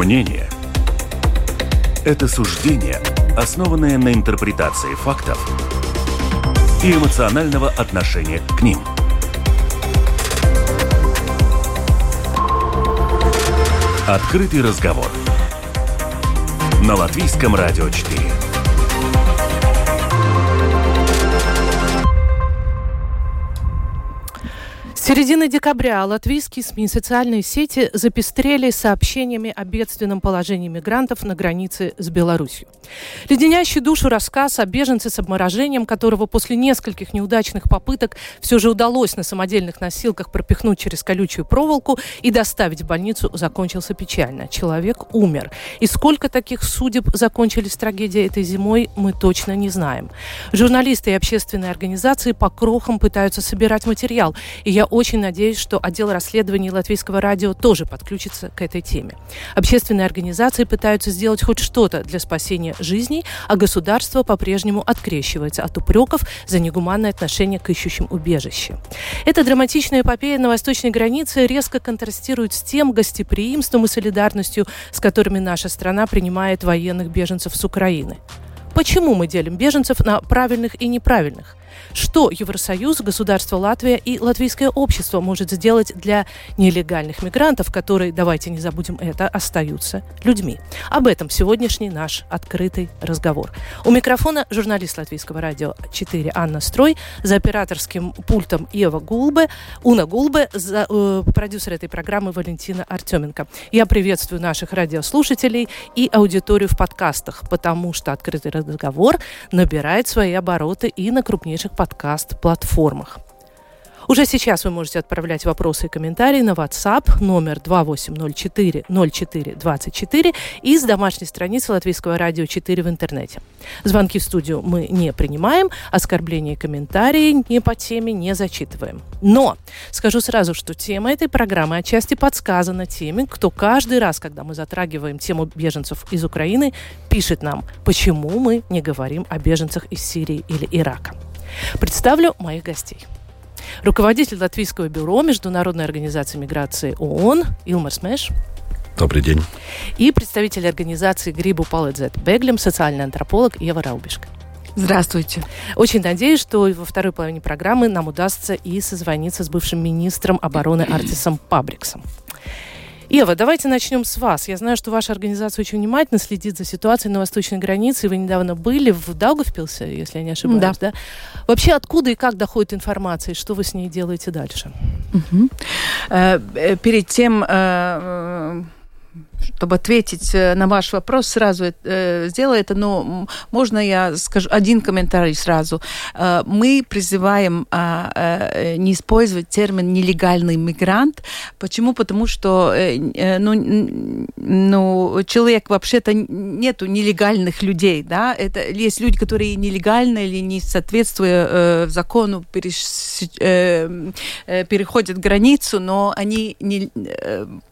Мнение – это суждение, основанное на интерпретации фактов и эмоционального отношения к ним. Открытый разговор на Латвийском радио 4. Середины декабря латвийские СМИ и социальные сети запестрели сообщениями о бедственном положении мигрантов на границе с Беларусью. Леденящий душу рассказ о беженце с обморожением, которого после нескольких неудачных попыток все же удалось на самодельных носилках пропихнуть через колючую проволоку и доставить в больницу, закончился печально. Человек умер. И сколько таких судеб закончились трагедией этой зимой, мы точно не знаем. Журналисты и общественные организации по крохам пытаются собирать материал. И я надеюсь, что отдел расследований Латвийского радио тоже подключится к этой теме. Общественные организации пытаются сделать хоть что-то для спасения жизней, а государство по-прежнему открещивается от упреков за негуманное отношение к ищущим убежище. Эта драматичная эпопея на восточной границе резко контрастирует с тем гостеприимством и солидарностью, с которыми наша страна принимает военных беженцев с Украины. Почему мы делим беженцев на правильных и неправильных? Что Евросоюз, государство Латвия и латвийское общество может сделать для нелегальных мигрантов, которые, давайте не забудем это, остаются людьми? Об этом сегодняшний наш открытый разговор. У микрофона журналист Латвийского радио 4 Анна Строй, за операторским пультом Ева Гулбе, Уна Гулбе, за, э, продюсер этой программы Валентина Артеменко. Я приветствую наших радиослушателей и аудиторию в подкастах, потому что открытый разговор набирает свои обороты и на крупнейших подкаст-платформах. Уже сейчас вы можете отправлять вопросы и комментарии на WhatsApp номер 2804-0424 и с домашней страницы Латвийского радио 4 в интернете. Звонки в студию мы не принимаем, оскорбления и комментарии не по теме не зачитываем. Но скажу сразу, что тема этой программы отчасти подсказана теми, кто каждый раз, когда мы затрагиваем тему беженцев из Украины, пишет нам, почему мы не говорим о беженцах из Сирии или Ирака. Представлю моих гостей. Руководитель Латвийского бюро Международной организации миграции ООН Илмар Смеш. Добрый день. И представитель организации Грибу Палэдзет Беглем, социальный антрополог Ева Раубишка. Здравствуйте. Очень надеюсь, что во второй половине программы нам удастся и созвониться с бывшим министром обороны Артисом Пабриксом. Ева, давайте начнем с вас. Я знаю, что ваша организация очень внимательно следит за ситуацией на восточной границе. Вы недавно были в Даугавпилсе, если я не ошибаюсь, да? да? Вообще, откуда и как доходит информация, и что вы с ней делаете дальше? Угу. перед тем... Э, чтобы ответить э, на ваш вопрос, сразу э, сделаю это, но можно я скажу один комментарий сразу. Э, мы призываем э, э, не использовать термин нелегальный мигрант. Почему? Потому что э, э ну, ну, человек вообще-то нету нелегальных людей, да, это есть люди, которые нелегально или не соответствуя закону переш, переходят границу, но они не,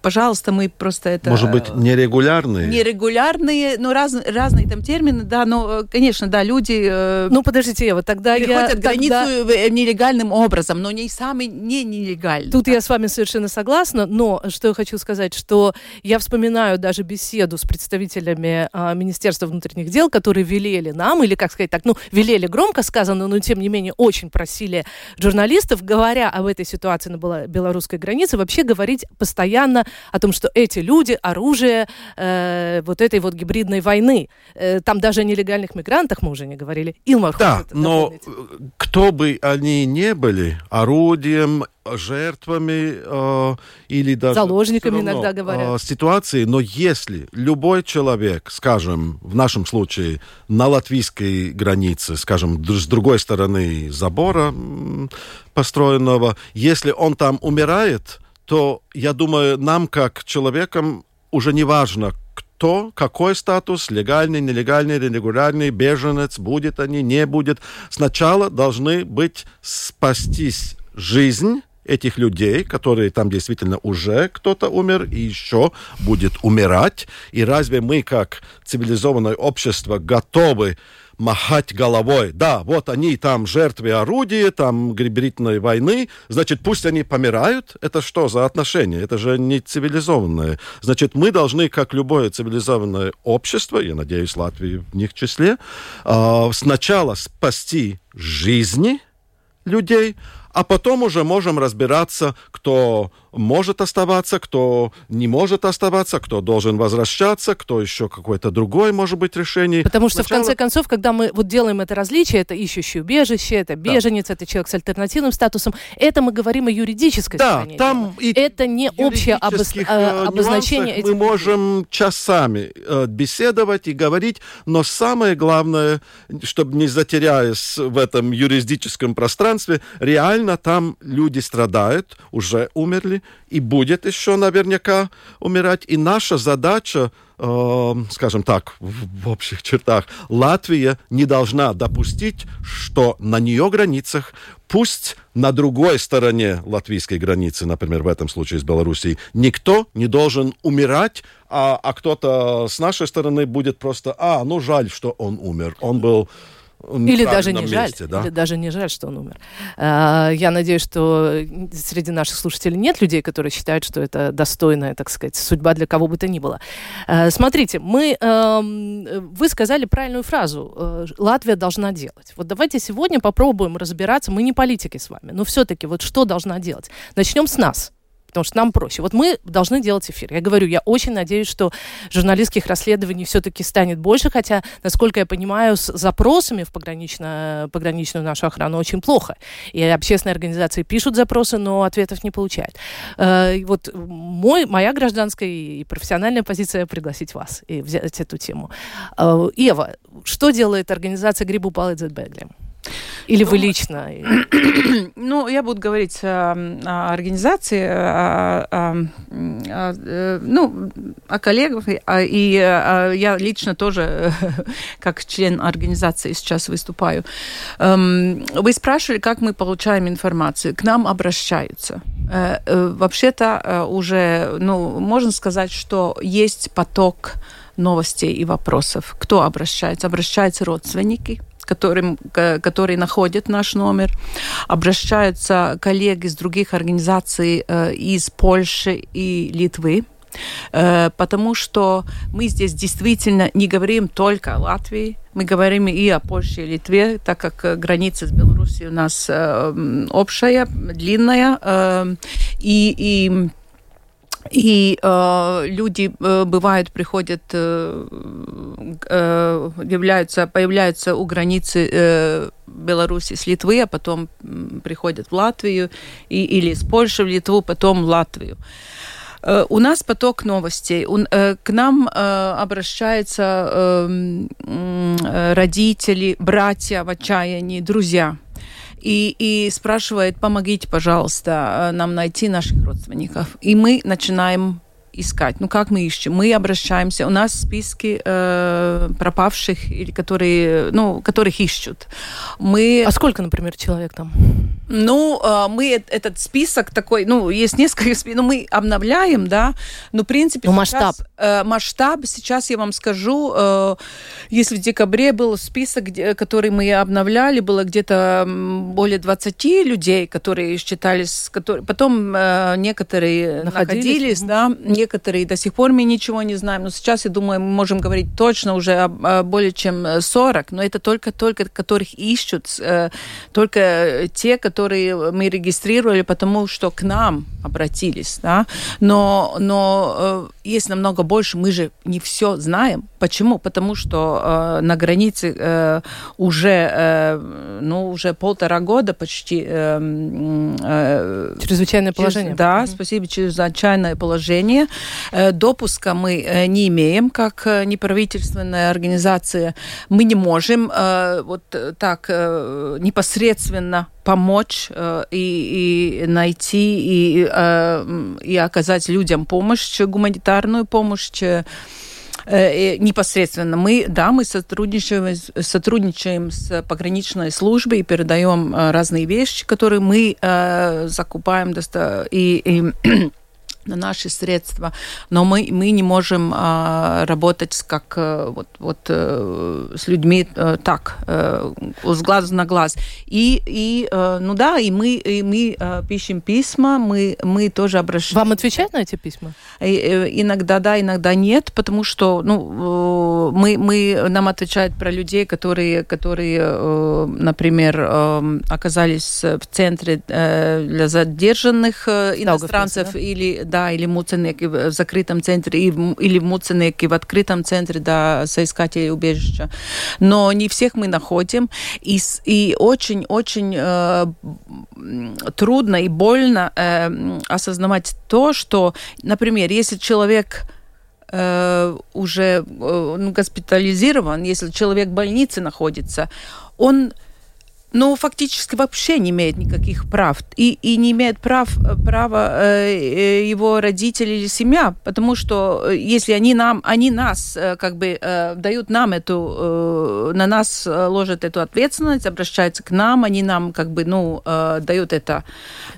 пожалуйста, мы просто это. Может быть нерегулярные? Нерегулярные, ну, раз, разные там термины, да, но, конечно, да, люди... Э, ну, подождите, Ева, тогда переходят я... границу тогда... нелегальным образом, но не сами не нелегально. Тут да. я с вами совершенно согласна, но что я хочу сказать, что я вспоминаю даже беседу с представителями а, Министерства внутренних дел, которые велели нам, или, как сказать так, ну, велели громко сказано, но, тем не менее, очень просили журналистов, говоря об этой ситуации на белорусской границе, вообще говорить постоянно о том, что эти люди, оружие э, вот этой вот гибридной войны. Э, там даже о нелегальных мигрантах мы уже не говорили. Илмар Да, но кто бы они ни были, орудием, жертвами э, или даже... Заложниками равно, иногда говорят. Э, ситуации, но если любой человек, скажем, в нашем случае, на латвийской границе, скажем, с другой стороны забора построенного, если он там умирает, то, я думаю, нам, как человекам, уже не важно, кто, какой статус, легальный, нелегальный, регулярный, беженец, будет они, не будет. Сначала должны быть спастись жизнь этих людей, которые там действительно уже кто-то умер и еще будет умирать. И разве мы, как цивилизованное общество, готовы махать головой. Да, вот они там жертвы орудия, там гибридной войны, значит, пусть они помирают. Это что за отношения? Это же не цивилизованное. Значит, мы должны, как любое цивилизованное общество, я надеюсь, Латвии в них числе, а, сначала спасти жизни людей, а потом уже можем разбираться, кто может оставаться, кто не может оставаться, кто должен возвращаться, кто еще какое-то другое может быть решение. Потому что, Сначала... в конце концов, когда мы вот делаем это различие, это ищущий убежище, это беженец, да. это человек с альтернативным статусом, это мы говорим о юридической да, стороне. там и это не общее обоз... Э, обозначение этих... Мы можем часами э, беседовать и говорить, но самое главное, чтобы не затеряясь в этом юридическом пространстве, реально там люди страдают, уже умерли, и будет еще наверняка умирать. И наша задача, э, скажем так, в, в общих чертах, Латвия не должна допустить, что на нее границах, пусть на другой стороне латвийской границы, например, в этом случае с Белоруссией, никто не должен умирать, а, а кто-то с нашей стороны будет просто, а, ну жаль, что он умер, он был или даже не жаль, да? или даже не жаль, что он умер. А, я надеюсь, что среди наших слушателей нет людей, которые считают, что это достойная, так сказать, судьба для кого бы то ни было. А, смотрите, мы, эм, вы сказали правильную фразу. Э, Латвия должна делать. Вот давайте сегодня попробуем разбираться. Мы не политики с вами, но все-таки вот что должна делать? Начнем с нас потому что нам проще. Вот мы должны делать эфир. Я говорю, я очень надеюсь, что журналистских расследований все-таки станет больше, хотя, насколько я понимаю, с запросами в погранично, пограничную нашу охрану очень плохо. И общественные организации пишут запросы, но ответов не получают. Э, вот мой, моя гражданская и профессиональная позиция пригласить вас и взять эту тему. Э, Ева, что делает организация Грибу Палыцет Бегли? Или вы лично? Ну, я буду говорить о, о организации, о, о, о, э, ну, о коллегах, и я лично тоже как член организации сейчас выступаю. Эм, вы спрашивали, как мы получаем информацию. К нам обращаются. Э, э, вообще-то уже, ну, можно сказать, что есть поток новостей и вопросов. Кто обращается? Обращаются родственники, которым, которые находят наш номер. Обращаются коллеги из других организаций э, из Польши и Литвы э, потому что мы здесь действительно не говорим только о Латвии, мы говорим и о Польше и Литве, так как граница с Белоруссией у нас э, общая, длинная, и, и и э, люди э, бывают приходят, э, э, являются, появляются у границы э, Беларуси с Литвы, а потом приходят в Латвию, и, или с Польши в Литву, потом в Латвию. Э, у нас поток новостей. Э, к нам э, обращаются эм, родители, братья в отчаянии, друзья – и, и спрашивает, помогите, пожалуйста, нам найти наших родственников. И мы начинаем искать. Ну, как мы ищем? Мы обращаемся. У нас списки э, пропавших, или которые, ну, которых ищут. Мы... А сколько, например, человек там? Ну, э, мы этот список такой, ну, есть несколько списков, но мы обновляем, да, но, в принципе... Ну, масштаб. Сейчас, э, масштаб, сейчас я вам скажу, э, если в декабре был список, где, который мы обновляли, было где-то более 20 людей, которые считались, которые... потом э, некоторые находились, находились да, некоторые до сих пор мы ничего не знаем, но сейчас, я думаю, мы можем говорить точно уже о, о более чем 40, но это только, только которых ищут, э, только те, которые мы регистрировали, потому что к нам обратились, да, но, но э, есть намного больше, мы же не все знаем. Почему? Потому что э, на границе э, уже, э, ну, уже полтора года почти... Э, э, чрезвычайное положение. Через, да, mm-hmm. спасибо, чрезвычайное положение. Э, допуска мы э, не имеем, как э, неправительственная организация. Мы не можем вот так непосредственно помочь и, и найти и, и оказать людям помощь, гуманитарную помощь, Э, непосредственно мы, да, мы сотрудничаем, сотрудничаем с пограничной службой и передаем э, разные вещи, которые мы э, закупаем и, и на наши средства, но мы, мы не можем а, работать как э, вот, вот э, с людьми э, так, с глаз на глаз. И, и ну да, и мы, и мы пишем письма, мы, мы тоже обращаемся. Вам отвечают на эти письма? Иногда да, иногда нет, потому что ну, мы, мы, нам отвечают про людей, которые, которые например, оказались в центре для задержанных иностранцев да, или да, да, или муценики в закрытом центре, или муценики в открытом центре, да, соискателей убежища. Но не всех мы находим, и, и очень-очень э, трудно и больно э, осознавать то, что, например, если человек э, уже э, ну, госпитализирован, если человек в больнице находится, он ну, фактически вообще не имеет никаких прав. И, и не имеет прав, э, права э, э, его родители или семья, потому что э, если они, нам, они нас, э, как бы, э, дают нам эту, э, на нас ложат эту ответственность, обращаются к нам, они нам, как бы, ну, э, дают это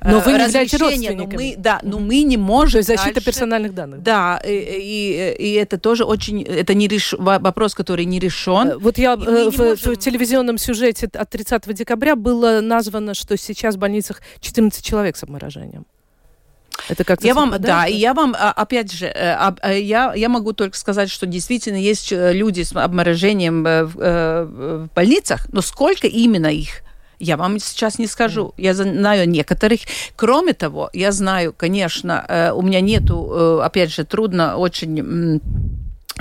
э, Но вы не являетесь родственниками. Но мы, да, но мы не можем... То есть защита дальше, персональных данных. Да, и, и, и это тоже очень... Это не реш, вопрос, который не решен. Вот я в, в телевизионном сюжете от 30 декабря было названо, что сейчас в больницах 14 человек с обморожением. Это как-то я вам, да, и я вам, а, опять же, э, э, я, я могу только сказать, что действительно есть э, люди с обморожением в, в больницах, но сколько именно их? Я вам сейчас не скажу. Я знаю некоторых. Кроме того, я знаю, конечно, у меня нету, опять же, трудно очень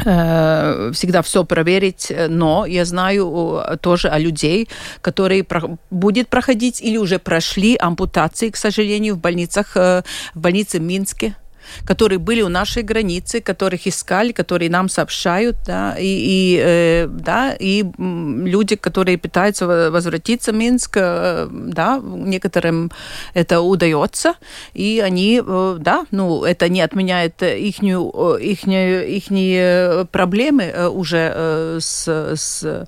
всегда все проверить, но я знаю тоже о людей, которые про будет проходить или уже прошли ампутации, к сожалению, в больницах, э, в больнице Минске которые были у нашей границы, которых искали, которые нам сообщают, да, и, и, э, да, и люди, которые пытаются возвратиться в Минск, э, да, некоторым это удается, и они, э, да, ну, это не отменяет ихнюю, ихнюю, ихние проблемы э, уже э, с, с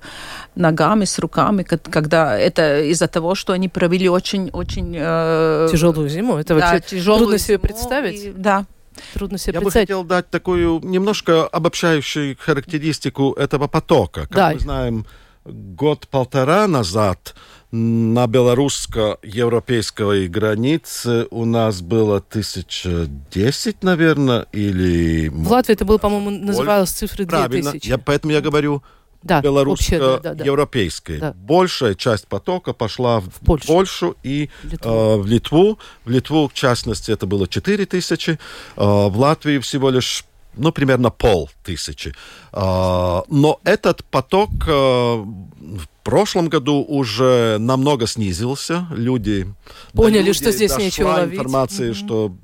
ногами, с руками, когда это из-за того, что они провели очень-очень... Э, тяжелую зиму. Это да, вообще трудно себе представить. И, да. Трудно себе Я представить. бы хотел дать такую немножко обобщающую характеристику этого потока. Как да. мы знаем, год-полтора назад на белорусско-европейской границе у нас было тысяча десять, наверное, или... В Латвии это было, по-моему, называлось цифры 2000. Правильно, я, поэтому я говорю да, белорусско-европейской. Да, да, да. Большая часть потока пошла в, в Польшу, Польшу и Литву. Э, в Литву. В Литву, в частности, это было 4 тысячи. Э, в Латвии всего лишь ну, примерно пол тысячи. Э, но этот поток э, в прошлом году уже намного снизился. Люди поняли, люди, что здесь нечего ловить. информации, mm-hmm. что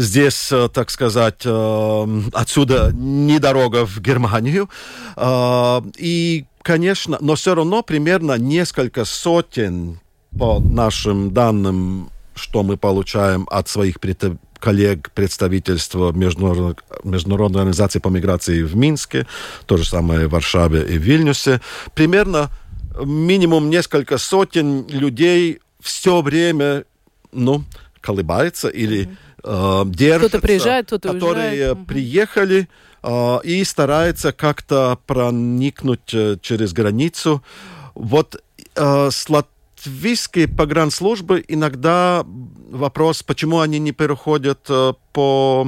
здесь, э, так сказать, э, отсюда не дорога в Германию. Э, и, конечно, но все равно примерно несколько сотен по нашим данным, что мы получаем от своих коллег представительства Международной, Международной организации по миграции в Минске, то же самое в Варшаве и Вильнюсе. Примерно минимум несколько сотен людей все время ну, колыбается или mm-hmm э, держатся, кто-то приезжает, кто-то которые уезжает. приехали э, и стараются как-то проникнуть э, через границу. Вот э, с латвийской погранслужбы иногда вопрос, почему они не переходят э, по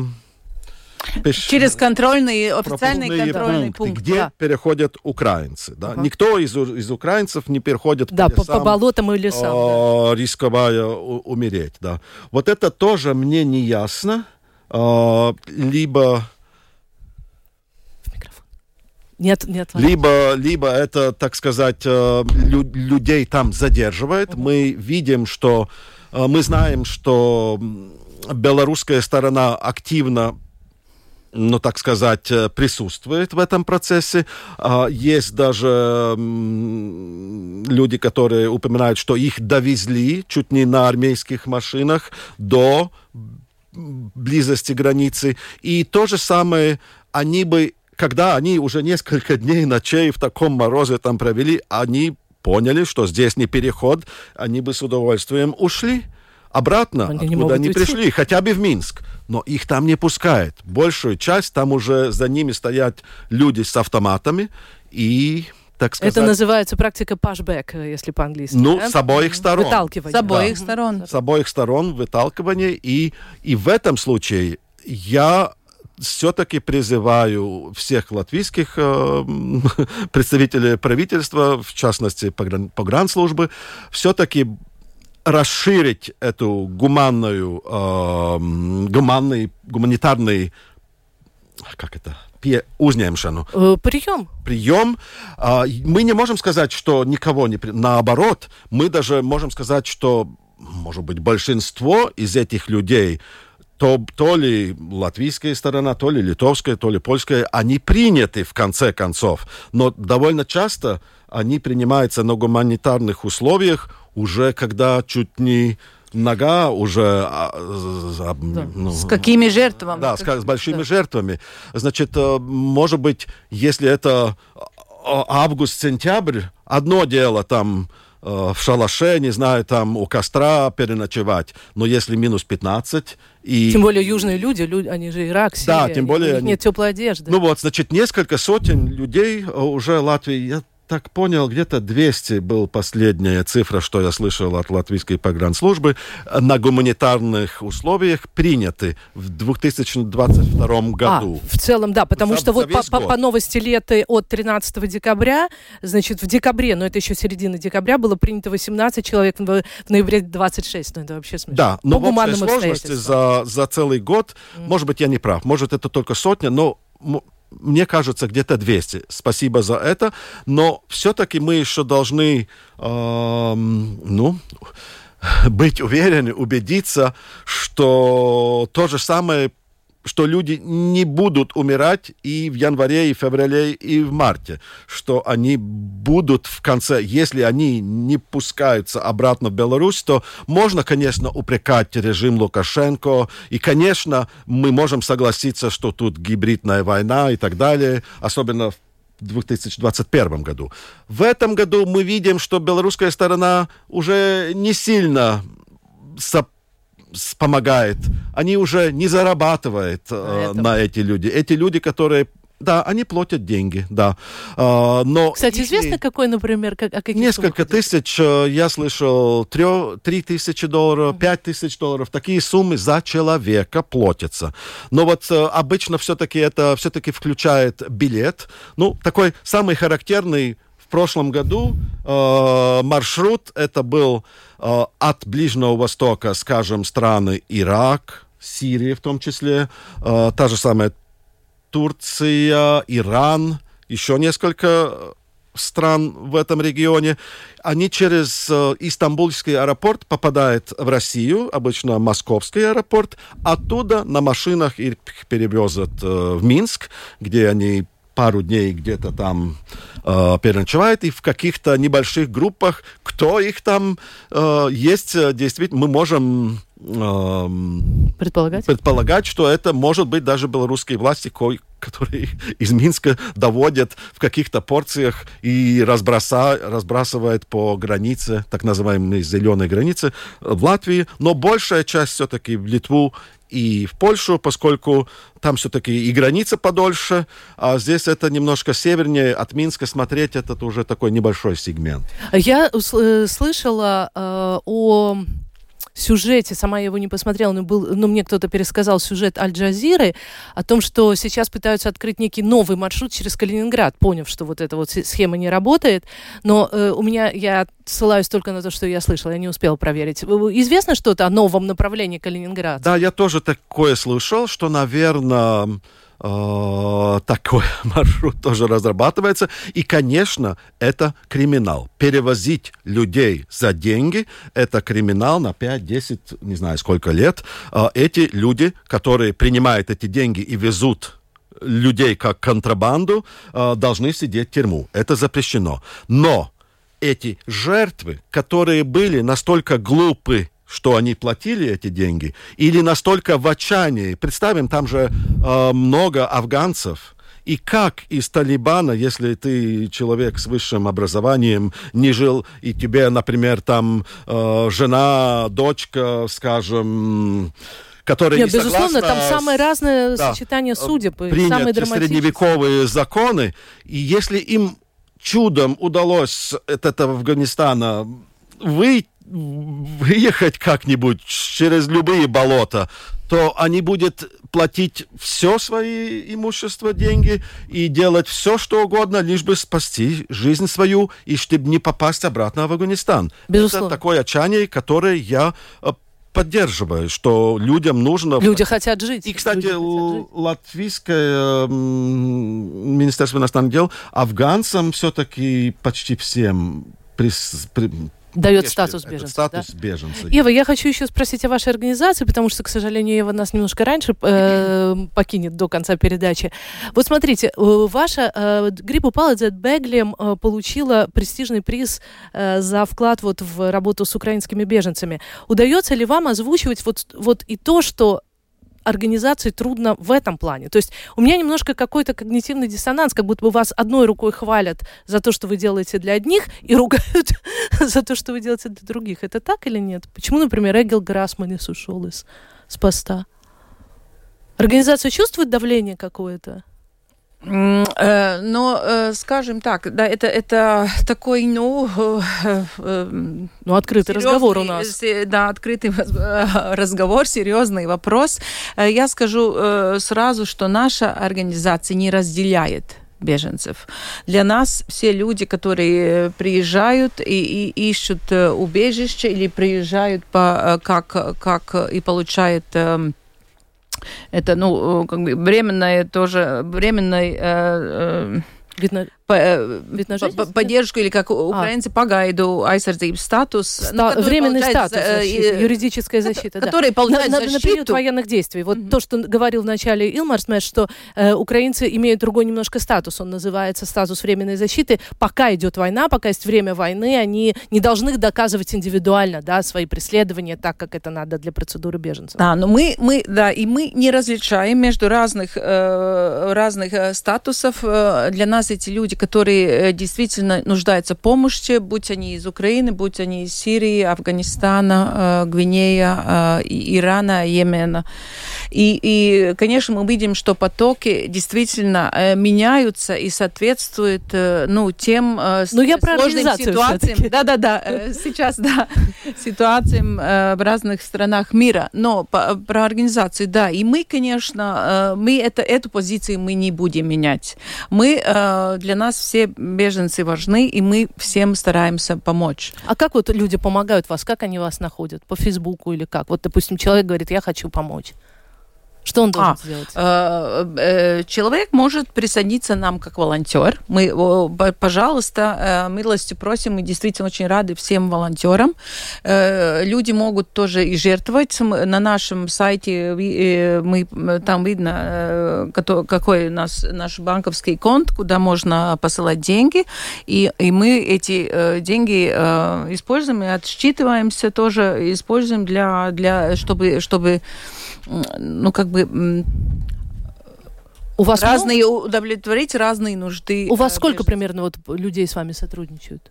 Через контрольные, официальные контрольные пункты. Где да. переходят украинцы. Да? Ага. Никто из, из украинцев не переходит да, по, лесам, по, болотам и лесам. Э, да. Рисковая умереть. Да. Вот это тоже мне не ясно. Э, либо... Нет, нет. Либо, либо это, так сказать, лю людей там задерживает. Uh Мы видим, что мы знаем, что белорусская сторона активно ну, так сказать, э, присутствует в этом процессе. А, есть даже люди, которые упоминают, что их довезли чуть не на армейских машинах до близости границы. И то же самое они бы, когда они уже несколько дней, ночей в таком морозе там провели, они поняли, что здесь не переход, они бы с удовольствием ушли обратно, Они не откуда они уйти. пришли, хотя бы в Минск. Но их там не пускают. Большую часть там уже за ними стоят люди с автоматами и, так сказать, Это называется практика пашбэк, если по-английски. Ну, да? с обоих сторон. Выталкивание. С обоих Да. сторон. с обоих сторон выталкивание. И, и в этом случае я все-таки призываю всех латвийских э, представителей правительства, в частности погран, погранслужбы, все-таки расширить эту гуманную, э, гуманный, гуманитарный, как это, Э, Прием. прием. А, Мы не можем сказать, что никого не... при- Наоборот, мы даже можем сказать, что, может быть, большинство из этих людей, то, то ли латвийская сторона, то ли литовская, то ли польская, они приняты в конце концов. Но довольно часто они принимаются на гуманитарных условиях уже когда чуть не нога уже... а, за- ну, С какими жертвами? да, с, с большими жертвами. Значит, э, может быть, если это а, август-сентябрь, одно дело там э, в шалаше, не знаю, там у костра переночевать, но если минус 15 и... Тем более южные люди, люди они же Ирак, Сирия. Да, тем более у них они- нет теплой одежды. Ну вот, значит, несколько сотен людей э, уже Латвии, я так понял, где-то 200 был последняя цифра, что я слышал от латвийской погранслужбы, на гуманитарных условиях приняты в 2022 году. А, в целом, да, потому За- что за вот по, по- по новости лета от 13 декабря, значит, в декабре, но это еще середина декабря, было принято 18 человек, в, в ноябре 26, ну это вообще смешно. Да, но По в общей сложности за, за целый год, может быть, я не прав, может, это только сотня, но мне кажется, где-то 200. Спасибо за это. Но все-таки мы еще должны, эм, ну, быть уверены, убедиться, что то же самое что люди не будут умирать и в январе, и в феврале, и в марте, что они будут в конце, если они не пускаются обратно в Беларусь, то можно, конечно, упрекать режим Лукашенко, и, конечно, мы можем согласиться, что тут гибридная война и так далее, особенно в 2021 году. В этом году мы видим, что белорусская сторона уже не сильно со- с- помогает. Они уже не зарабатывают э, этом. на эти люди. Эти люди, которые, да, они платят деньги, да. Э, но Кстати, ихние- известно, какой, например, как, о каких Несколько тысяч, э, я слышал, трё- три тысячи долларов, пять тысяч долларов. Такие суммы за человека платятся. Но вот э, обычно все-таки это все-таки включает билет. Ну, такой самый характерный прошлом году э, маршрут это был э, от Ближнего Востока, скажем, страны Ирак, Сирия в том числе, э, та же самая Турция, Иран, еще несколько стран в этом регионе, они через э, Истамбульский аэропорт попадают в Россию, обычно Московский аэропорт, оттуда на машинах их перевезут э, в Минск, где они пару дней где-то там э, переночевают, и в каких-то небольших группах, кто их там э, есть, э, действительно, мы можем эм, Предполагать? предполагать, что это может быть даже белорусские власти, ко- которые из Минска доводят в каких-то порциях и разброса, разбрасывают по границе, так называемой зеленой границе, в Латвии, но большая часть все-таки в Литву и в Польшу, поскольку там все-таки и граница подольше, а здесь это немножко севернее от Минска смотреть, это уже такой небольшой сегмент. Я ус- э, э, о сюжете, сама я его не посмотрела, но, был, но мне кто-то пересказал сюжет Аль-Джазиры о том, что сейчас пытаются открыть некий новый маршрут через Калининград, поняв, что вот эта вот схема не работает. Но э, у меня, я ссылаюсь только на то, что я слышала, я не успела проверить. Известно что-то о новом направлении Калининграда? Да, я тоже такое слышал, что, наверное, такой маршрут тоже разрабатывается. И, конечно, это криминал. Перевозить людей за деньги – это криминал на 5-10, не знаю, сколько лет. Э, эти люди, которые принимают эти деньги и везут людей как контрабанду, э, должны сидеть в тюрьму. Это запрещено. Но эти жертвы, которые были настолько глупы, что они платили эти деньги, или настолько в отчаянии. Представим, там же э, много афганцев, и как из Талибана, если ты человек с высшим образованием, не жил, и тебе, например, там э, жена, дочка, скажем, которые Нет, не безусловно, согласна там самое разное да, сочетание судеб, и самые драматические. средневековые законы, и если им чудом удалось от этого Афганистана вы, выехать как-нибудь через любые болота, то они будут платить все свои имущества, деньги и делать все, что угодно, лишь бы спасти жизнь свою и чтобы не попасть обратно в Афганистан. Безусловно. Это такое отчаяние, которое я э, поддерживаю, что людям нужно... Люди хотят жить. И, кстати, жить. латвийское м, Министерство иностранных дел афганцам все-таки почти всем при- Дает Конечно, статус беженца. статус да? беженца. Ева, я хочу еще спросить о вашей организации, потому что, к сожалению, Ева нас немножко раньше э, покинет до конца передачи. Вот смотрите, э, ваша э, Гриппа Палацет Беглем э, получила престижный приз э, за вклад вот в работу с украинскими беженцами. Удается ли вам озвучивать вот, вот и то, что организации трудно в этом плане. То есть у меня немножко какой-то когнитивный диссонанс, как будто бы вас одной рукой хвалят за то, что вы делаете для одних, и ругают за то, что вы делаете для других. Это так или нет? Почему, например, Эгил Грасманис ушел из с поста? Организация чувствует давление какое-то? Э, Но, э, скажем так, да, это, это такой, ну, э, Ну, открытый разговор у нас. Да, открытый разговор, серьезный вопрос. Я скажу сразу, что наша организация не разделяет беженцев. Для нас все люди, которые приезжают и, и ищут убежище или приезжают по, как, как и получают эм, это, ну, э, как бы временное тоже, временной э, э, Э, на по- жительство? по- поддержку или как украинцы пагaidu aizsardzības статус. ста- ну, временный статус, э, защиты, и- юридическая защита, да. Который На, получает на- на период защиту. военных действий. Вот то, что говорил в начале Илмар Смеш, что э, украинцы имеют другой немножко статус. Он называется статус временной защиты. Пока идет война, пока есть время войны, они не должны доказывать индивидуально да, свои преследования так, как это надо для процедуры беженцев. Да, но мы, мы, да, и мы не различаем между разных, э, разных э, статусов. Э, Для нас эти люди, которые э, действительно нуждаются в помощи, будь они из Украины, будь они из Сирии, Афганистана, э, Гвинея, э, Ирана, Йемена. И, и, конечно, мы видим, что потоки действительно меняются и соответствуют ну, тем Ну, я сложным ситуациям. Да-да-да, сейчас, да, ситуациям в разных странах мира. Но по- про организацию, да, и мы, конечно, мы это, эту позицию мы не будем менять. Мы, для нас все беженцы важны, и мы всем стараемся помочь. А как вот люди помогают вас? Как они вас находят? По Фейсбуку или как? Вот, допустим, человек говорит, я хочу помочь. Что он должен А, сделать? Э, э, Человек может присоединиться нам как волонтер. Мы, пожалуйста, э, милостью просим, мы действительно очень рады всем волонтерам. Э, Люди могут тоже и жертвовать. На нашем сайте э, мы, м, там видно, э, какой у нас наш банковский конт, куда можно посылать деньги. И, и мы эти э, деньги э, используем и отсчитываемся тоже, используем для, для чтобы, чтобы ну, как бы У вас много- разные удовлетворить разные нужды. У вас э, сколько примерно вот людей с вами сотрудничают?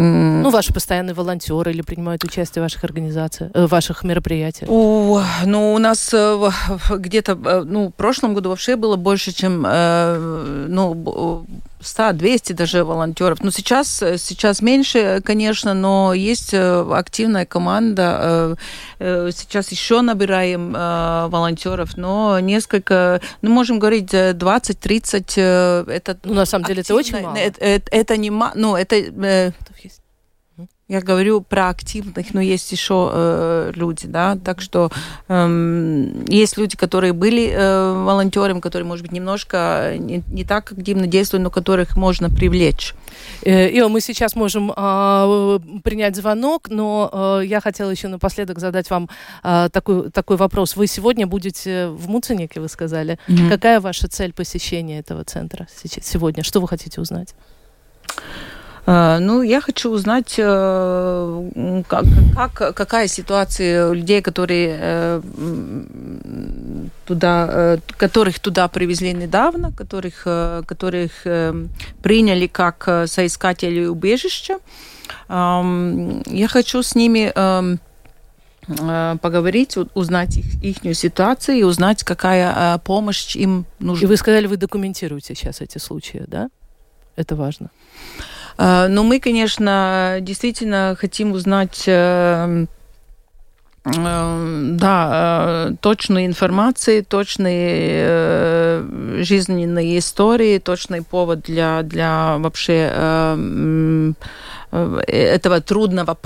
Ну, ваши постоянные волонтеры или принимают участие в ваших организациях, э, в ваших мероприятиях? У, ну, у нас э, где-то, э, ну, в прошлом году вообще было больше, чем, ну, б- 100-200 даже волонтеров. Ну, сейчас, сейчас меньше, конечно, но есть активная команда. Сейчас еще набираем волонтеров, но несколько, ну, можем говорить, э, 20-30. э, Это, Ну, на самом деле, это очень активно. мало. Это, это- это не мало, ну, это... э, Я говорю про активных, но есть еще э, люди, да, так что эм, есть люди, которые были э, волонтерами, которые, может быть, немножко не, не так активно действуют, но которых можно привлечь. Э, Ио, мы сейчас можем а, принять звонок, но э, я хотела еще напоследок задать вам а, такой, такой вопрос. Вы сегодня будете в Муценике, вы сказали. Мгм. Какая ваша цель посещения этого центра сегодня? Что вы хотите узнать? Э, Ну, я хочу узнать, э, как, как- какая ситуация у людей, которые э, туда, которых туда привезли недавно, которых, которых приняли как соискателей убежища. Я хочу с ними поговорить, узнать их, их ситуацию и узнать, какая помощь им нужна. И вы сказали, вы документируете сейчас эти случаи, да? Это важно. Но мы, конечно, действительно хотим узнать да, точные информации, точные жизненные истории, точный повод для, для вообще этого трудного,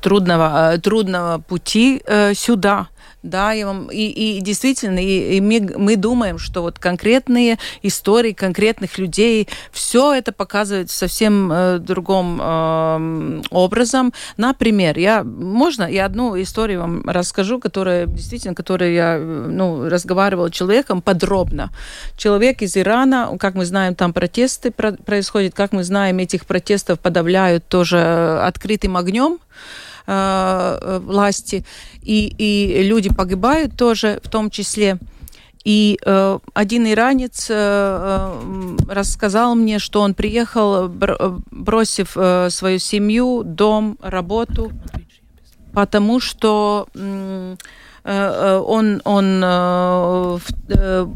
трудного, трудного пути сюда да, и, и, и действительно, и, и мы, мы думаем, что вот конкретные истории конкретных людей, все это показывает совсем э, другом э, образом. Например, я, можно, я одну историю вам расскажу, которая действительно, которую я, ну, разговаривала с человеком подробно. Человек из Ирана, как мы знаем, там протесты происходят, как мы знаем, этих протестов подавляют тоже открытым огнем. Э, э, власти, и, и люди погибают тоже в том числе. И э, один иранец э, э, рассказал мне, что он приехал, бросив э, свою семью, дом, работу, потому что э, он, он э, э,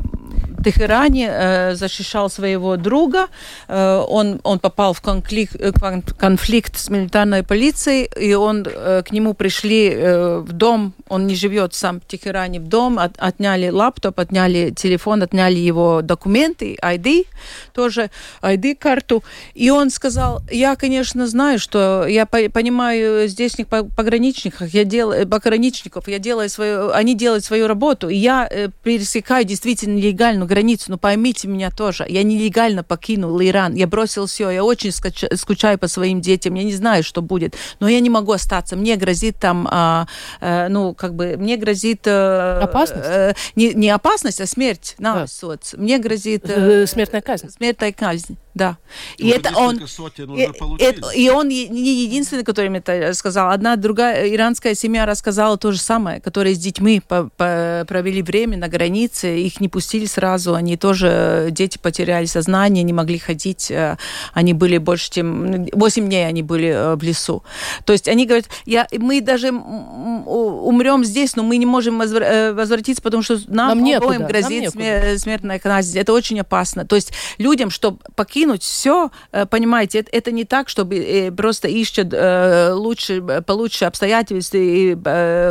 Техеране э, защищал своего друга. Э, он, он попал в конфликт, э, конфликт с милитарной полицией, и он, э, к нему пришли э, в дом. Он не живет сам в Техеране в дом. От, отняли лаптоп, отняли телефон, отняли его документы, ID, тоже ID-карту. И он сказал, я, конечно, знаю, что я по понимаю здешних пограничников, я делаю, пограничников, я делаю свою, они делают свою работу, и я э, пересекаю действительно легальную границу, но поймите меня тоже, я нелегально покинул Иран, я бросил все, я очень скучаю по своим детям, я не знаю, что будет, но я не могу остаться, мне грозит там, а, а, ну, как бы, мне грозит... А, опасность? А, не, не опасность, а смерть, на, да. мне грозит... Смертная казнь. Смертная казнь. Да. И это он, и, и, и он не единственный, который мне это сказал. Одна другая иранская семья рассказала то же самое, которые с детьми по, по, провели время на границе, их не пустили сразу, они тоже, дети потеряли сознание, не могли ходить, э, они были больше, чем 8 дней они были э, в лесу. То есть они говорят, я, мы даже умрем здесь, но мы не можем э, возвратиться, потому что нам, нам обоим грозит нам смертная казнь. Это очень опасно. То есть людям, чтобы покинуть покинуть все, э, понимаете, это, это не так, чтобы э, просто ищут э, лучше, получше обстоятельства и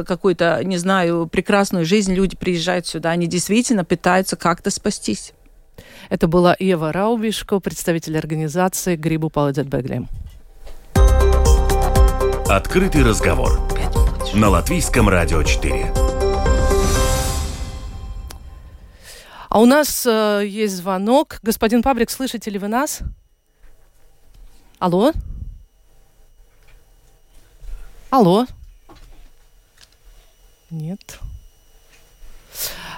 какую-то, не знаю, прекрасную жизнь, люди приезжают сюда, они действительно пытаются как-то спастись. Это была Ева Раубишко, представитель организации «Грибу Паладет Беглем». Открытый разговор на Латвийском радио 4. А у нас э, есть звонок. Господин Пабрик, слышите ли вы нас? Алло? Алло? Нет.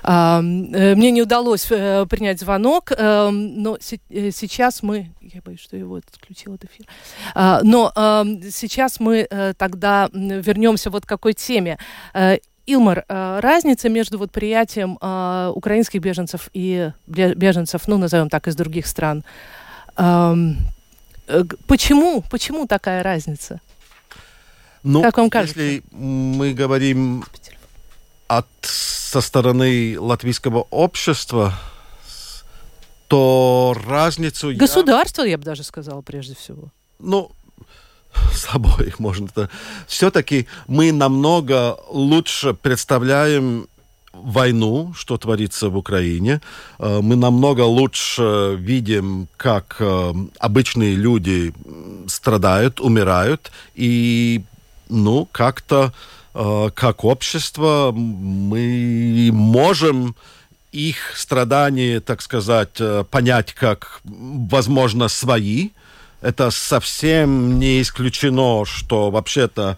А, мне не удалось э, принять звонок, э, но си- э, сейчас мы... Я боюсь, что его отключил от эфира. А, но э, сейчас мы э, тогда вернемся вот к какой теме. Илмар, э, разница между вот приятием э, украинских беженцев и беженцев, ну, назовем так, из других стран, эм, э, почему, почему такая разница? Ну, как вам кажется? Если мы говорим от, со стороны латвийского общества, то разницу... Государство, я, я бы даже сказала, прежде всего. Ну, с обоих можно. Все-таки мы намного лучше представляем войну, что творится в Украине. Э, мы намного лучше видим, как э, обычные люди страдают, умирают, и ну, как-то э, как общество мы можем их страдания, так сказать, понять как, возможно, свои, это совсем не исключено, что вообще-то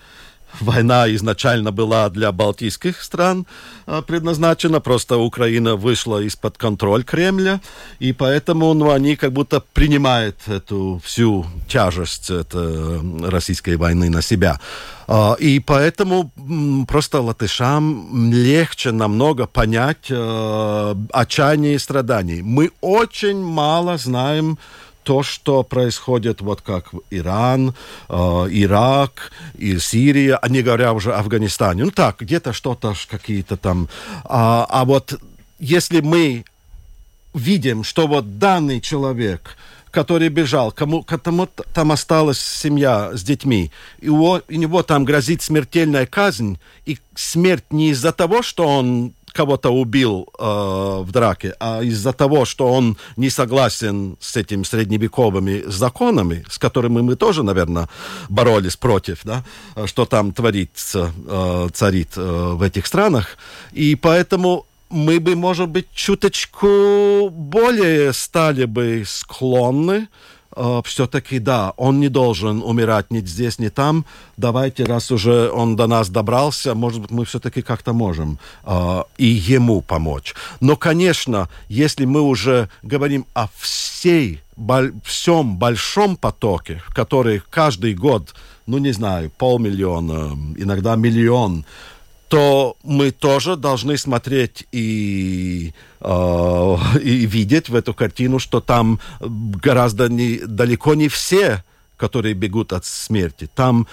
война изначально была для балтийских стран э, предназначена, просто Украина вышла из-под контроля Кремля, и поэтому ну, они как будто принимают эту всю тяжесть этой российской войны на себя. Э, и поэтому просто латышам легче намного понять э, отчаяние и страдания. Мы очень мало знаем то, что происходит, вот как Иран, э, Ирак и Сирия, а не говоря уже о Афганистане. Ну так, где-то что-то, какие-то там. А, а вот если мы видим, что вот данный человек, который бежал, кому, кому там осталась семья с детьми, и у, у него там грозит смертельная казнь, и смерть не из-за того, что он кого-то убил э, в драке, а из-за того, что он не согласен с этими средневековыми законами, с которыми мы тоже, наверное, боролись против, да, что там творится, э, царит э, в этих странах. И поэтому мы бы, может быть, чуточку более стали бы склонны э, все-таки, да, он не должен умирать ни здесь, ни там. Давайте, раз уже он до нас добрался, может быть, мы все-таки как-то можем э, и ему помочь. Но, конечно, если мы уже говорим о всей, всем большом потоке, который каждый год, ну, не знаю, полмиллиона, иногда миллион, то мы тоже должны смотреть и, э, и видеть в эту картину, что там гораздо не, далеко не все, которые бегут от смерти. Там,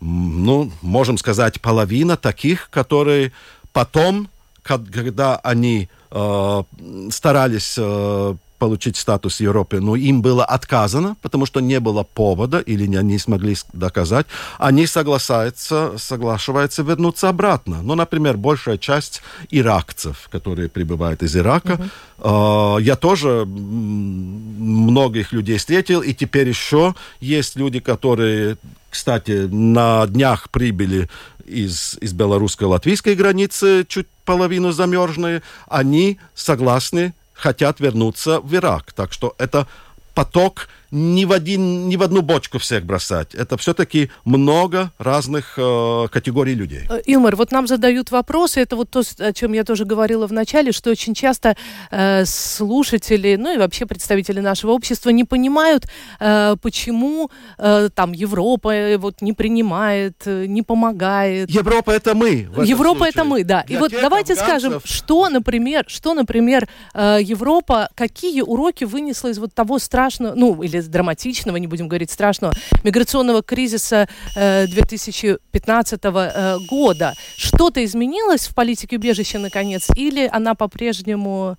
ну, можем сказать, половина таких, которые потом, когда они э, старались э, получить статус Европы, но им было отказано, потому что не было повода или не, они смогли доказать, они соглашаются, соглашиваются вернуться обратно. Ну, например, большая часть иракцев, которые прибывают из Ирака, uh-huh. э, я тоже многих людей встретил, и теперь еще есть люди, которые, кстати, на днях прибыли из, из белорусско-латвийской границы, чуть половину замерзшие, они согласны хотят вернуться в Ирак. Так что это поток ни в, один, ни в одну бочку всех бросать. Это все-таки много разных э, категорий людей. Э, Илмар, вот нам задают вопросы. Это вот то, о чем я тоже говорила в начале, что очень часто э, слушатели, ну и вообще представители нашего общества не понимают, э, почему э, там Европа э, вот не принимает, э, не помогает. Европа это мы. Европа это мы, да. Для и вот давайте афганцев... скажем, что, например, что, например, э, Европа, какие уроки вынесла из вот того страшного, ну или драматичного, не будем говорить страшного, миграционного кризиса э, 2015 э, года. Что-то изменилось в политике убежища, наконец, или она по-прежнему...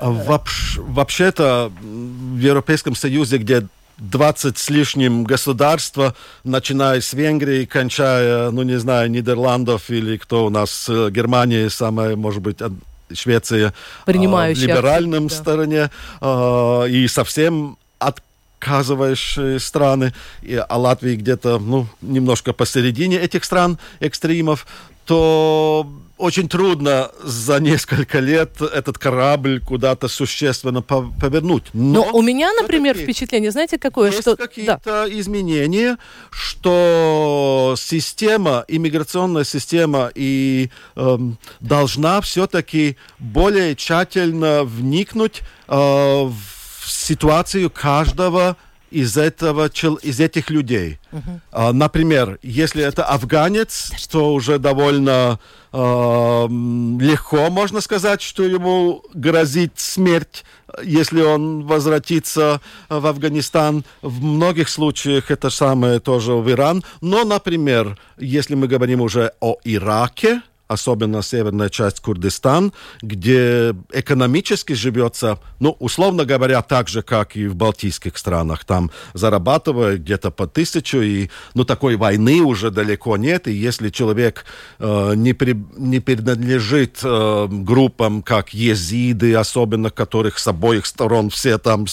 Вообще-то в Европейском Союзе, где 20 с лишним государства, начиная с Венгрии, кончая, ну, не знаю, Нидерландов или кто у нас, э, Германия, самая, может быть, Швеция, Принимающая либеральном да. стороне, э, и совсем отказывающие страны, а Латвии где-то ну, немножко посередине этих стран экстримов, то очень трудно за несколько лет этот корабль куда-то существенно повернуть. Но, Но у меня, например, впечатление, знаете, какое? Есть что... какие-то да. изменения, что система, иммиграционная система и эм, должна все-таки более тщательно вникнуть э, в ситуацию каждого из этого из этих людей. Uh-huh. А, например, если это афганец, то уже довольно э, легко можно сказать, что ему грозит смерть, если он возвратится в Афганистан. В многих случаях это самое тоже в Иран. Но, например, если мы говорим уже о Ираке, особенно северная часть Курдистан, где экономически живется, ну, условно говоря, так же, как и в балтийских странах. Там зарабатывают где-то по тысячу, и, ну, такой войны уже далеко нет, и если человек э, не, при, не принадлежит э, группам, как езиды, особенно которых с обоих сторон все там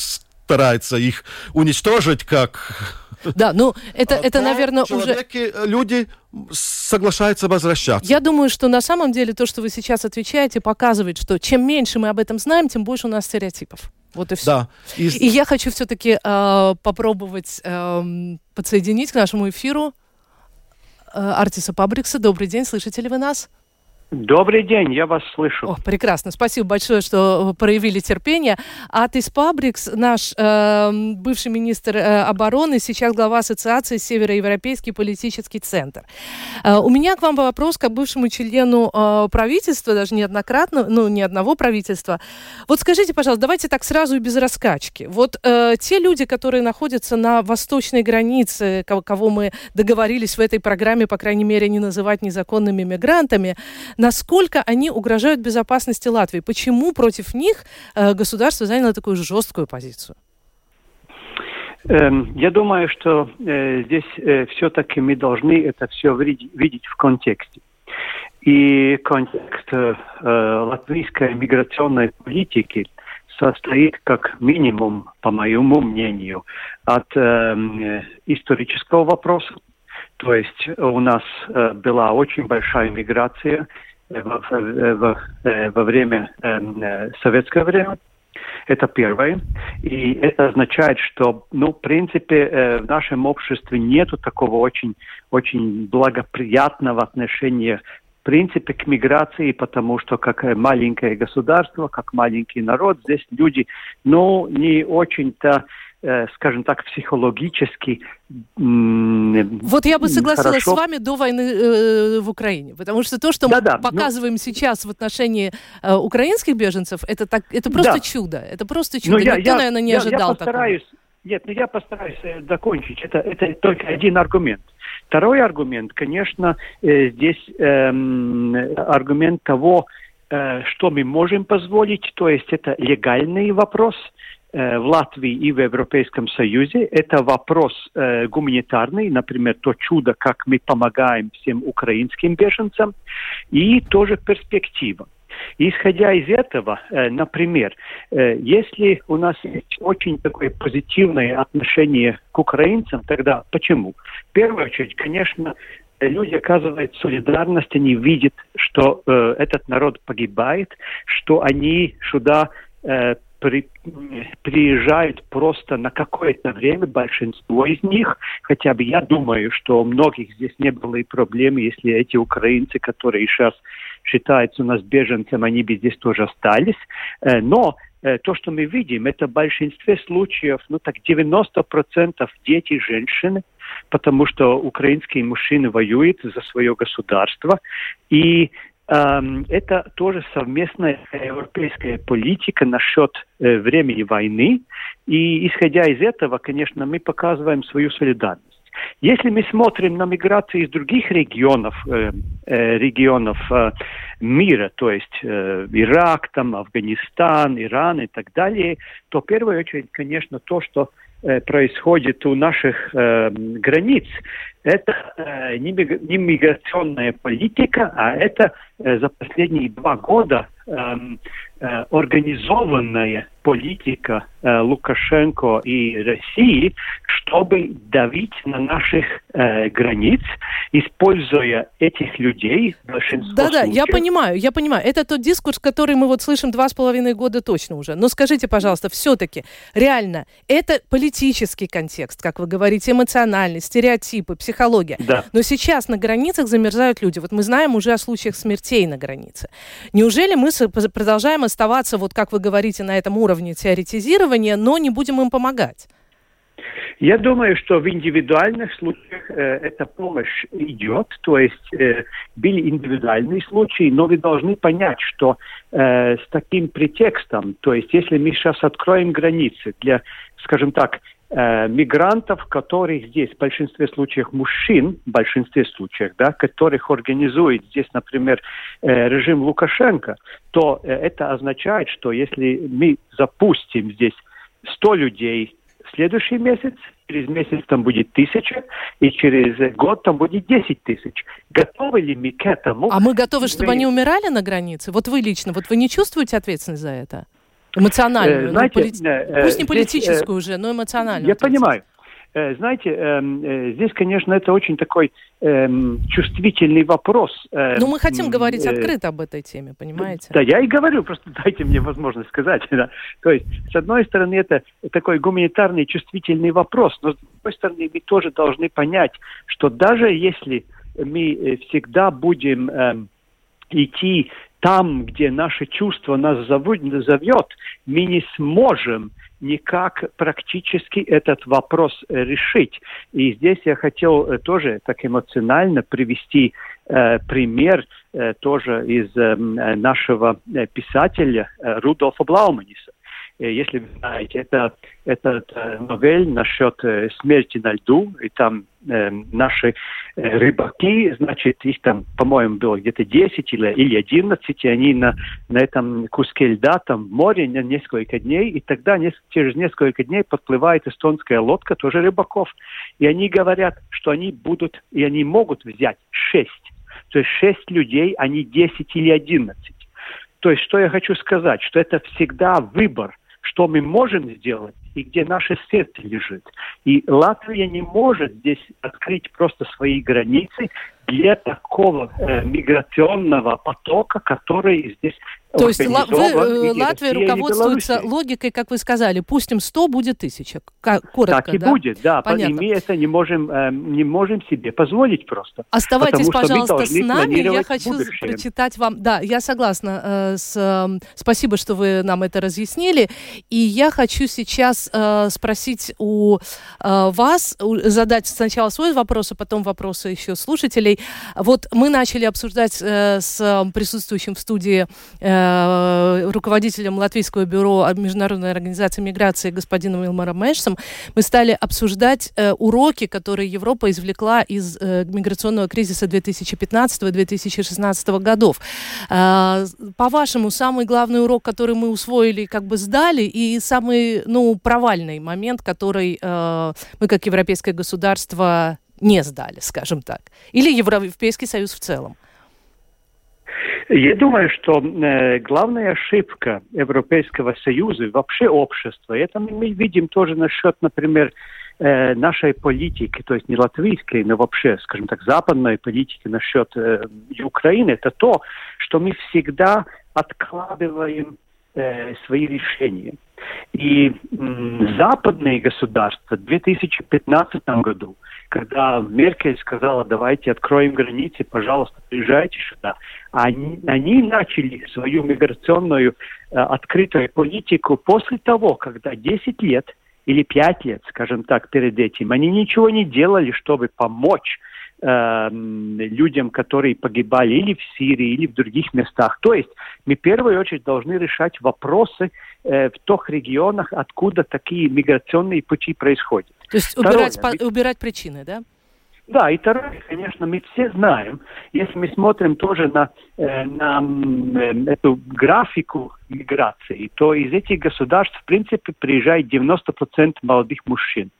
стараются их уничтожить, как да, ну это, это наверное, уже... люди соглашаются возвращаться. Я думаю, что на самом деле то, что вы сейчас отвечаете, показывает, что чем меньше мы об этом знаем, тем больше у нас стереотипов. Вот и все. Да. И, и я хочу все-таки э, попробовать э, подсоединить к нашему эфиру Артиса Пабрикса. Добрый день, слышите ли вы нас? Добрый день, я вас слышу. О, прекрасно, спасибо большое, что проявили терпение. Атис Пабрикс, наш э, бывший министр э, обороны, сейчас глава Ассоциации Североевропейский политический центр. Э, у меня к вам вопрос как бывшему члену э, правительства, даже неоднократно, ну, ни одного правительства. Вот скажите, пожалуйста, давайте так сразу и без раскачки. Вот э, те люди, которые находятся на восточной границе, кого, кого мы договорились в этой программе, по крайней мере, не называть незаконными мигрантами, насколько они угрожают безопасности Латвии? Почему против них э, государство заняло такую жесткую позицию? Эм, я думаю, что э, здесь э, все-таки мы должны это все видеть в контексте. И контекст латвийской миграционной политики состоит как минимум, по моему мнению, от э, исторического вопроса, то есть у нас э, была очень большая миграция э, во, э, во, во время э, советского времени. Это первое. И это означает, что, ну, в принципе, в нашем обществе нет такого очень, очень благоприятного отношения в принципе к миграции, потому что как маленькое государство, как маленький народ, здесь люди, ну, не очень-то Э, скажем так, психологически Вот я бы согласилась хорошо. с вами до войны э, в Украине, потому что то, что да, мы да, ну показываем ну, сейчас в отношении э, украинских беженцев, это, так, это просто да. чудо, это просто чудо. Но ну, Никто, я, наверное, не я, ожидал я постараюсь, такого. Нет, ну я постараюсь э, закончить. Это, это только один аргумент. Второй аргумент, конечно, э, здесь э, аргумент того, э, что мы можем позволить, то есть это легальный вопрос – Э, в Латвии и в Европейском Союзе. Это вопрос э, гуманитарный, например, то чудо, как мы помогаем всем украинским беженцам, и тоже перспектива. Исходя из этого, э, например, э, если у нас есть очень такое позитивное отношение к украинцам, тогда почему? В первую очередь, конечно, люди оказывают солидарность, они видят, что э, этот народ погибает, что они сюда э, при, приезжают просто на какое-то время, большинство из них, хотя бы я думаю, что у многих здесь не было и проблем, если эти украинцы, которые сейчас считаются у нас беженцами, они бы здесь тоже остались. Э, но э, то, что мы видим, это в большинстве случаев, ну так 90% дети женщины, потому что украинские мужчины воюют за свое государство. И это тоже совместная европейская политика насчет э, времени войны. И исходя из этого, конечно, мы показываем свою солидарность. Если мы смотрим на миграцию из других регионов, э, э, регионов мира, то есть Ирак, там, Афганистан, Иран и так далее, то в первую очередь, конечно, то, что происходит у наших э, границ, это э, не, не миграционная политика, а это э, за последние два года э, э, организованная политика э, Лукашенко и России, чтобы давить на наших э, границ, используя этих людей. Да-да, я понимаю, я понимаю. Это тот дискурс, который мы вот слышим два с половиной года точно уже. Но скажите, пожалуйста, все-таки реально это политический контекст, как вы говорите, эмоциональный, стереотипы, психология. Да. Но сейчас на границах замерзают люди. Вот мы знаем уже о случаях смертей на границе. Неужели мы продолжаем оставаться, вот как вы говорите, на этом уровне? уровне теоретизирования, но не будем им помогать? Я думаю, что в индивидуальных случаях э, эта помощь идет, то есть э, были индивидуальные случаи, но вы должны понять, что э, с таким претекстом, то есть если мы сейчас откроем границы для, скажем так, э, мигрантов, которые здесь, в большинстве случаев мужчин, в большинстве случаев, да, которых организует здесь, например, э, режим Лукашенко, то э, это означает, что если мы запустим здесь 100 людей в следующий месяц, через месяц там будет тысяча, и через год там будет 10 тысяч. Готовы ли мы к этому? А мы готовы, чтобы мы... они умирали на границе? Вот вы лично, вот вы не чувствуете ответственность за это? Эмоциональную, э, знаете, ну, полит... э, пусть не политическую здесь, уже, но эмоциональную. Я понимаю. Э, знаете, эм, э, здесь, конечно, это очень такой эм, чувствительный вопрос. Э, ну, мы хотим говорить открыто об этой теме, понимаете? Да, я и говорю, просто дайте мне возможность сказать. Да. То есть, с одной стороны, это такой гуманитарный чувствительный вопрос, но с другой стороны, мы тоже должны понять, что даже если мы всегда будем э, идти там, где наше чувство нас зовет, мы не сможем никак практически этот вопрос решить. И здесь я хотел тоже так эмоционально привести э, пример э, тоже из э, нашего писателя э, Рудольфа Блауманиса. Э, если вы знаете, это, это новель насчет э, смерти на льду, и там э, наши э, рыбаки, значит, их там, по-моему, было где-то 10 или, или 11, и они на, на этом куске льда там море на несколько дней, и тогда через несколько дней подплывает эстонская лодка, тоже рыбаков, и они говорят, что они будут, и они могут взять 6. То есть 6 людей, а не 10 или 11. То есть, что я хочу сказать, что это всегда выбор – что мы можем сделать и где наше сердце лежит. И Латвия не может здесь открыть просто свои границы для такого э, миграционного потока, который здесь то есть вы, э, Латвия руководствуется логикой, как вы сказали, пустим 100, будет тысяча. Коротко, так и да? будет, да. Понятно. И мы это не можем, э, не можем себе позволить просто. Оставайтесь, пожалуйста, с нами. Я хочу будущее. прочитать вам... Да, я согласна. Э, с, э, спасибо, что вы нам это разъяснили. И я хочу сейчас э, спросить у э, вас, задать сначала свой вопрос, а потом вопросы еще слушателей. Вот мы начали обсуждать э, с присутствующим в студии э, Э, руководителем Латвийского бюро Международной организации миграции господином Илмаром Мэшсом, мы стали обсуждать э, уроки, которые Европа извлекла из э, миграционного кризиса 2015-2016 годов. По-вашему, самый главный урок, который мы усвоили, как бы сдали, и самый, ну, провальный момент, который мы, как европейское государство, не сдали, скажем так, или Европейский Союз в целом? Я думаю, что э, главная ошибка Европейского Союза, вообще общества, это мы видим тоже насчет, например, э, нашей политики, то есть не латвийской, но вообще, скажем так, западной политики насчет э, Украины, это то, что мы всегда откладываем э, свои решения. И м, западные государства в 2015 году когда Меркель сказала, давайте откроем границы, пожалуйста, приезжайте сюда, они, они начали свою миграционную э, открытую политику после того, когда 10 лет или 5 лет, скажем так, перед этим, они ничего не делали, чтобы помочь э, людям, которые погибали или в Сирии, или в других местах. То есть мы в первую очередь должны решать вопросы в тех регионах, откуда такие миграционные пути происходят. То есть убирать, по, убирать причины, да? Да, и второе, конечно, мы все знаем, если мы смотрим тоже на, э, на э, эту графику миграции, то из этих государств, в принципе, приезжает 90% молодых мужчин.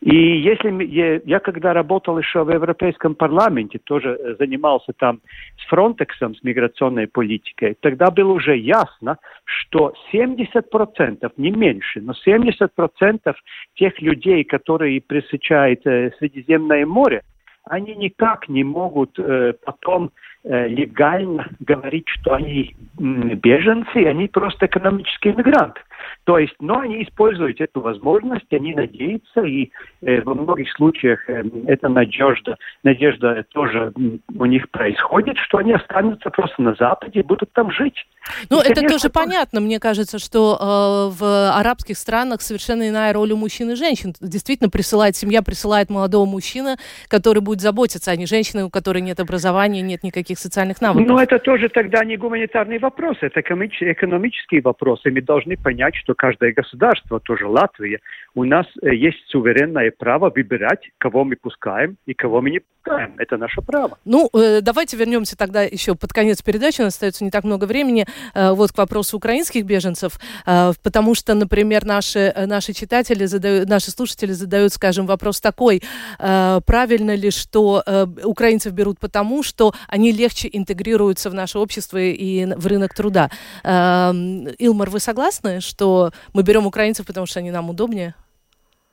И если я, я когда работал еще в Европейском парламенте, тоже э, занимался там с Фронтексом, с миграционной политикой, тогда было уже ясно, что 70%, не меньше, но 70% тех людей, которые пресечают э, Средиземное море, они никак не могут э, потом легально говорить, что они беженцы, они просто экономические мигранты. То есть, но они используют эту возможность, они надеются, и э, во многих случаях э, эта надежда, надежда тоже у них происходит, что они останутся просто на Западе, будут там жить. Ну, и, это конечно, тоже понятно. Мне кажется, что э, в арабских странах совершенно иная роль у мужчин и женщин. Действительно, присылает семья, присылает молодого мужчину, который будет заботиться, а не женщины, у которой нет образования, нет никаких социальных навыков. Ну, это тоже тогда не гуманитарный вопрос, это экономический вопрос, и мы должны понять, что каждое государство, тоже Латвия, у нас э, есть суверенное право выбирать, кого мы пускаем и кого мы не пускаем. Это наше право. Ну, э, давайте вернемся тогда еще под конец передачи, у нас остается не так много времени, э, вот к вопросу украинских беженцев, потому что, например, наши, наши читатели задают, наши слушатели задают, скажем, вопрос такой, правильно ли, что украинцев берут потому, что они легче интегрируются в наше общество и в рынок труда. Илмар, вы согласны, что мы берем украинцев, потому что они нам удобнее?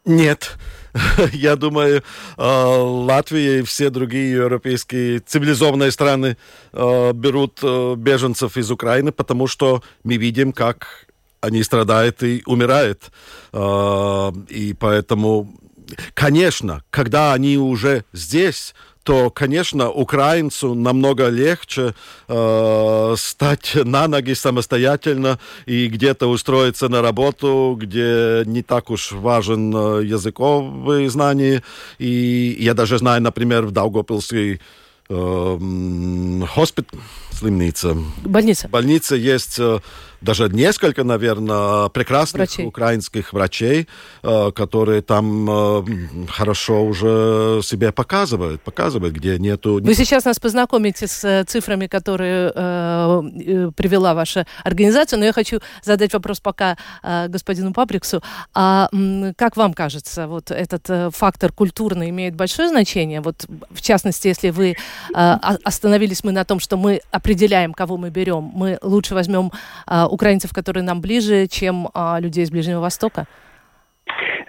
Нет. Я думаю, э, Латвия и все другие европейские цивилизованные страны э, берут э, беженцев из Украины, потому что мы видим, как они страдают и умирают. И поэтому, конечно, когда они уже здесь, то, конечно, украинцу намного легче э, стать на ноги самостоятельно и где-то устроиться на работу, где не так уж важен э, языковые знания. И я даже знаю, например, в Даугопилской э, хоспит, слимница. Больница. Больница есть э, даже несколько, наверное, прекрасных Врачей. украинских врачей, э, которые там э, хорошо уже себя показывают, показывают, где нету... Вы сейчас нас познакомите с цифрами, которые э, привела ваша организация, но я хочу задать вопрос пока э, господину Паприксу. А как вам кажется, вот этот фактор культурный имеет большое значение? Вот в частности, если вы э, остановились мы на том, что мы определяем, кого мы берем, мы лучше возьмем э, украинцев, которые нам ближе, чем э, людей из Ближнего Востока?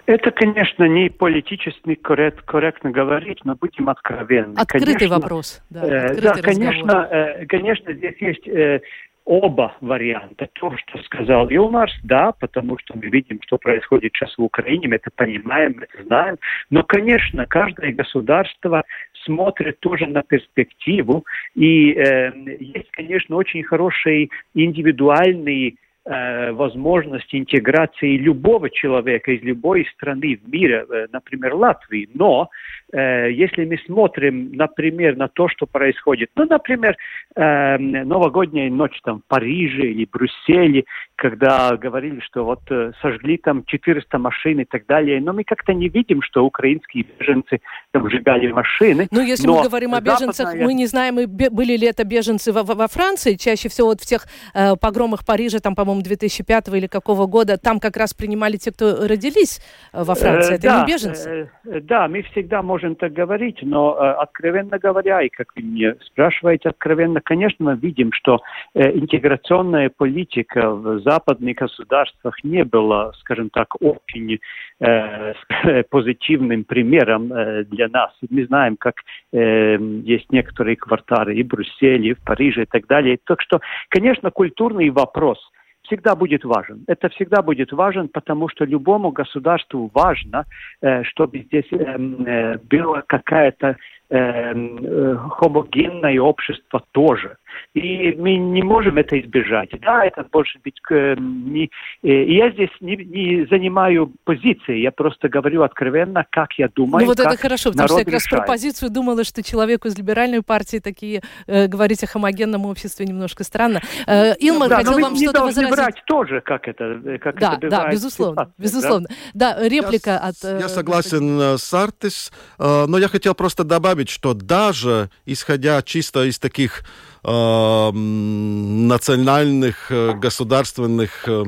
Это, конечно, не политически коррект, корректно говорить, но будем откровенны. Открытый Конечно, вопрос. Да, Э, открытый Да, разговор. конечно, э, конечно, здесь есть э, оба варианта. То, что сказал Илмарс, да, потому что мы видим, что происходит сейчас в Украине, мы это понимаем, мы это знаем. Но, конечно, каждое государство смотрит тоже на перспективу. И э, есть, конечно, очень хороший индивидуальный э, возможность интеграции любого человека из любой страны в мире, э, например, Латвии. Но э, если мы смотрим, например, на то, что происходит, ну, например, э, новогодняя ночь там в Париже или Брюсселе, когда говорили, что вот э, сожгли там 400 машин и так далее, но мы как-то не видим, что украинские беженцы там сжигали машины. Ну, если Но мы говорим о беженцах, западная- мы не знаем, были ли это беженцы во, во- Франции. Чаще всего вот в тех э, погромах Парижа, там, по-моему, 2005 или какого года, там как раз принимали те, кто родились э, во Франции. Э, это да, не беженцы. да, мы всегда можем так говорить, но откровенно говоря, и как вы меня спрашиваете откровенно, конечно, мы видим, что интеграционная политика в западных государствах не была, скажем так, очень э, позитивным примером э, для нас. Мы знаем, как э, есть некоторые кварталы и в Брюсселе, и в Париже и так далее. Так что, конечно, культурный вопрос – всегда будет важен. Это всегда будет важен, потому что любому государству важно, э, чтобы здесь эм, э, было какая-то э, хомогенное общество тоже. И мы не можем это избежать. Да, это может быть... э, не, э, я здесь не, не занимаю позиции, я просто говорю откровенно, как я думаю, Ну вот как это хорошо, потому что я как раз про позицию думала, что человеку из либеральной партии такие э, говорить о хомогенном обществе немножко странно. Э, Илмар, да, хотел вам что-то возразить. брать тоже, как это, э, как Да, это да, бывает в безусловно, да? безусловно. Да, реплика я, от... э, Я согласен э, с Артис, э, но я хотел просто добавить, что даже исходя чисто из таких э, национальных, э, государственных э,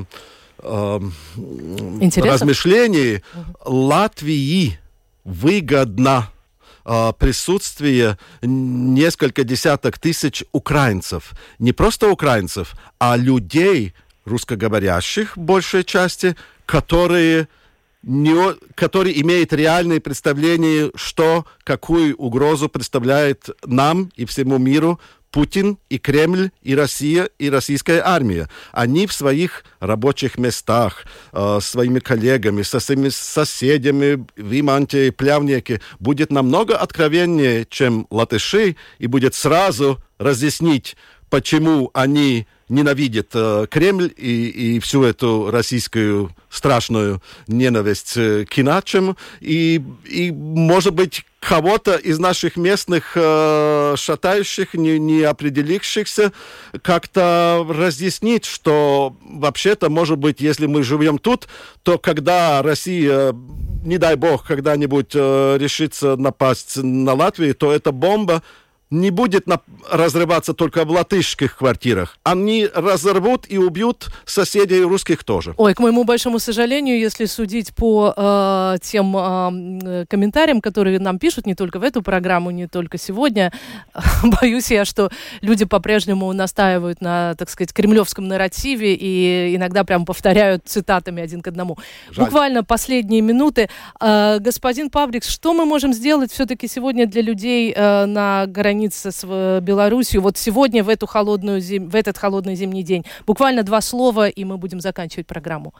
э, Интересов? размышлений, Латвии выгодно э, присутствие несколько десяток тысяч украинцев. Не просто украинцев, а людей русскоговорящих, в большей части, которые не, который имеет реальное представление, что, какую угрозу представляет нам и всему миру Путин и Кремль и Россия и российская армия. Они в своих рабочих местах, э, своими коллегами, со своими соседями в Иманте и Плявнике будет намного откровеннее, чем латыши, и будет сразу разъяснить, почему они ненавидят э, Кремль и, и всю эту российскую страшную ненависть э, к иначему. И, и, может быть, кого-то из наших местных э, шатающих, не, не определившихся, как-то разъяснить, что вообще-то, может быть, если мы живем тут, то когда Россия, не дай бог, когда-нибудь э, решится напасть на Латвию, то эта бомба не будет на- разрываться только в латышских квартирах. Они разорвут и убьют соседей русских тоже. Ой, к моему большому сожалению, если судить по э, тем э, м, комментариям, которые нам пишут не только в эту программу, не только сегодня, боюсь я, что люди по-прежнему настаивают на, так сказать, кремлевском нарративе и иногда прям повторяют цитатами один к одному. Жаль. Буквально последние минуты. Э, господин Паврикс, что мы можем сделать все-таки сегодня для людей э, на границе с э, Белоруссией? Вот сегодня в, эту холодную зим... в этот холодный зимний день. Буквально два слова, и мы будем заканчивать программу.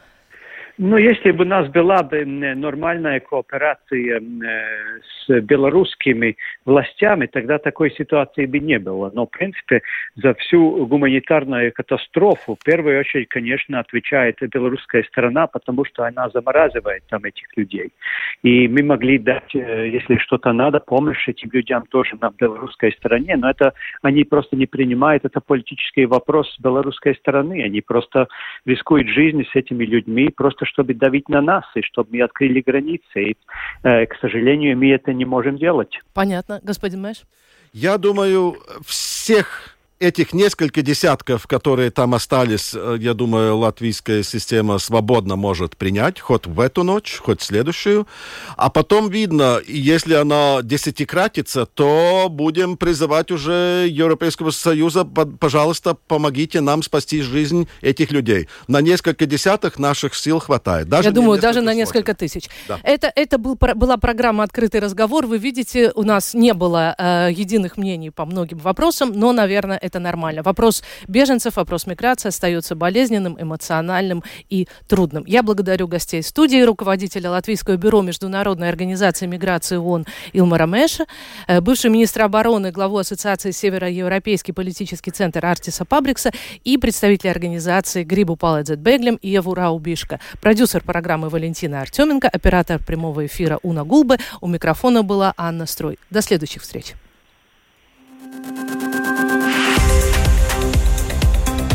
Ну, если бы у нас была бы нормальная кооперация с белорусскими властями, тогда такой ситуации бы не было. Но, в принципе, за всю гуманитарную катастрофу в первую очередь, конечно, отвечает белорусская сторона, потому что она замораживает там этих людей. И мы могли дать, э, если что-то надо, помощь этим людям тоже на белорусской стороне, но это они просто не принимают, это политический вопрос белорусской стороны. Они просто рискуют жизнью с этими людьми, просто чтобы давить на нас, и чтобы мы открыли границы. И, э, к сожалению, мы это не можем делать. Понятно. Господин Мэш? Я думаю, всех этих несколько десятков, которые там остались, э, я думаю, латвийская система свободно может принять, хоть в эту ночь, хоть в следующую. А потом видно, если она десятикратится, то будем призывать уже Европейского Союза, пожалуйста, помогите нам спасти жизнь этих людей. На несколько десятых наших сил хватает. Даже я думаю, даже на несколько тысяч. Да. Это, это был, была программа «Открытый разговор». Вы видите, у нас не было э, единых мнений по многим вопросам, но, наверное, это нормально. Вопрос беженцев, вопрос миграции остается болезненным, эмоциональным и трудным. Я благодарю гостей студии, руководителя Латвийского бюро Международной организации миграции ООН Илмара Меша, э, бывший министр обороны, главу Ассоциации Североевропейский политический центр Артиса Пабрикса и представителя организации Грибу Паладзет Беглем Еву Раубишка. Продюсер программы Валентина Артеменко, оператор прямого эфира Уна Гулбе. У микрофона была Анна Строй. До следующих встреч.